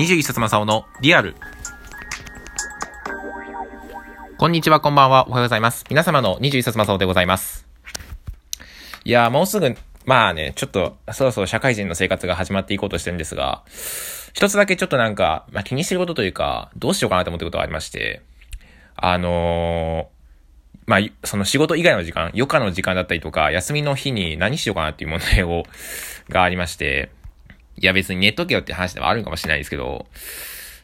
21冊正雄のリアル。こんにちは、こんばんは、おはようございます。皆様の21冊正雄でございます。いやー、もうすぐ、まあね、ちょっと、そろそろ社会人の生活が始まっていこうとしてるんですが、一つだけちょっとなんか、まあ気にしてることというか、どうしようかなと思ってることがありまして、あのー、まあ、その仕事以外の時間、余暇の時間だったりとか、休みの日に何しようかなっていう問題を、がありまして、いや別に寝とけよって話ではあるかもしれないですけど、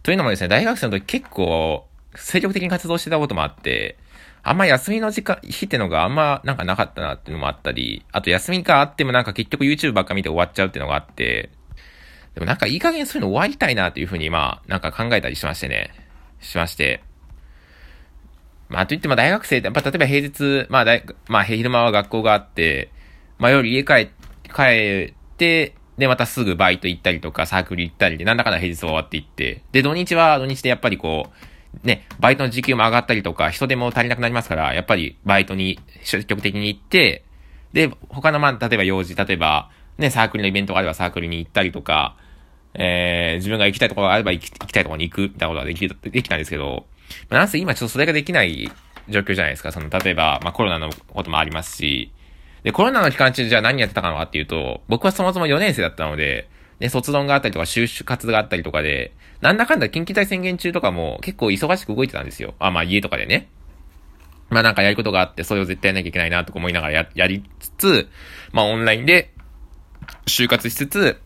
というのもですね、大学生の時結構、精力的に活動してたこともあって、あんま休みの時間、日ってのがあんまなんかなかったなっていうのもあったり、あと休みがあってもなんか結局 YouTube ばっか見て終わっちゃうっていうのがあって、でもなんかいい加減そういうの終わりたいなっていうふうにまあなんか考えたりしましてね、しまして。まあといっても大学生って、やっぱ例えば平日、まあ大、まあ昼間は学校があって、まあ夜家帰、帰って、で、またすぐバイト行ったりとか、サークル行ったりで、なんだかんだ平日終わっていって、で、土日は土日でやっぱりこう、ね、バイトの時給も上がったりとか、人手も足りなくなりますから、やっぱりバイトに積極的に行って、で、他のまあ、例えば用事、例えば、ね、サークルのイベントがあればサークルに行ったりとか、えー、自分が行きたいところがあれば行き行きたいところに行くみたいなことができできたんですけど、まあ、なんせ今ちょっとそれができない状況じゃないですか。その、例えば、まあコロナのこともありますし、で、コロナの期間中じゃあ何やってたかなっていうと、僕はそもそも4年生だったので、で、卒論があったりとか、就職活があったりとかで、なんだかんだ緊急事態宣言中とかも結構忙しく動いてたんですよ。あ、まあ家とかでね。まあなんかやることがあって、それを絶対やらなきゃいけないなとか思いながらや、やりつつ、まあオンラインで就活しつつ、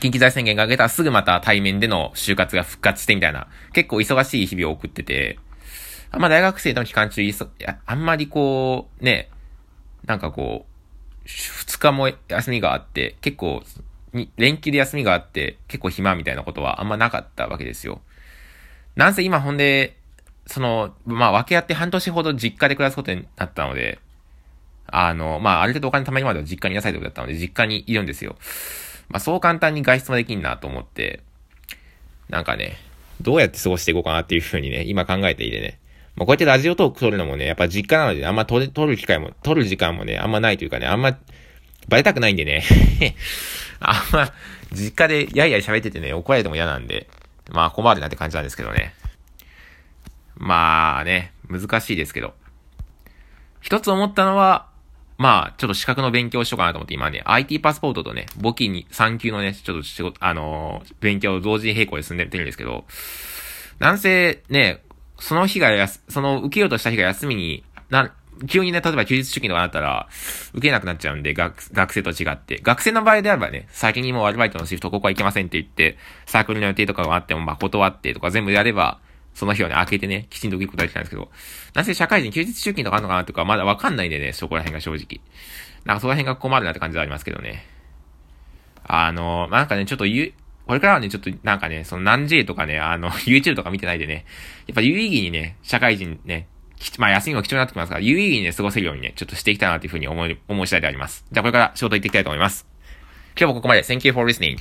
緊急事態宣言が明けたらすぐまた対面での就活が復活してみたいな、結構忙しい日々を送ってて、まあ大学生の期間中、あんまりこう、ね、なんかこう、二日も休みがあって、結構、連休で休みがあって、結構暇みたいなことはあんまなかったわけですよ。なんせ今ほんで、その、まあ、分け合って半年ほど実家で暮らすことになったので、あの、まあ、ある程度お金貯まりまでは実家にいなさいということだったので、実家にいるんですよ。まあ、そう簡単に外出もできんなと思って、なんかね、どうやって過ごしていこうかなっていうふうにね、今考えていてね、まあ、こうやってラジオトーク撮るのもね、やっぱ実家なので、あんま撮る、撮る機会も、撮る時間もね、あんまないというかね、あんま、バレたくないんでね あんま、実家でやいやい喋っててね、怒られても嫌なんで、まあ困るなって感じなんですけどね。まあね、難しいですけど。一つ思ったのは、まあ、ちょっと資格の勉強しようかなと思って、今ね、IT パスポートとね、簿記に3級のね、ちょっと仕事、あのー、勉強を同時並行で進んでるんですけど、なんせね、その日がやす、その受けようとした日が休みにな、急にね、例えば休日出勤とかなったら、受けなくなっちゃうんで、学、学生と違って。学生の場合であればね、先にもうアルバイトのシフトここは行けませんって言って、サークルの予定とかがあっても、まあ断ってとか全部やれば、その日をね、開けてね、きちんと受けることができたんですけど、なぜ社会人休日出勤とかあるのかなとか、まだわかんないんでね、そこら辺が正直。なんかその辺が困るなって感じはありますけどね。あの、なんかね、ちょっと言う、これからはね、ちょっとなんかね、その何 J とかね、あの、YouTube とか見てないでね、やっぱ有意義にね、社会人ね、まあ休みも貴重になってきますから、有意義にね、過ごせるようにね、ちょっとしていきたいなというふうに思い、思い次第であります。じゃあこれから仕事行っていきたいと思います。今日もここまで。Thank you for listening.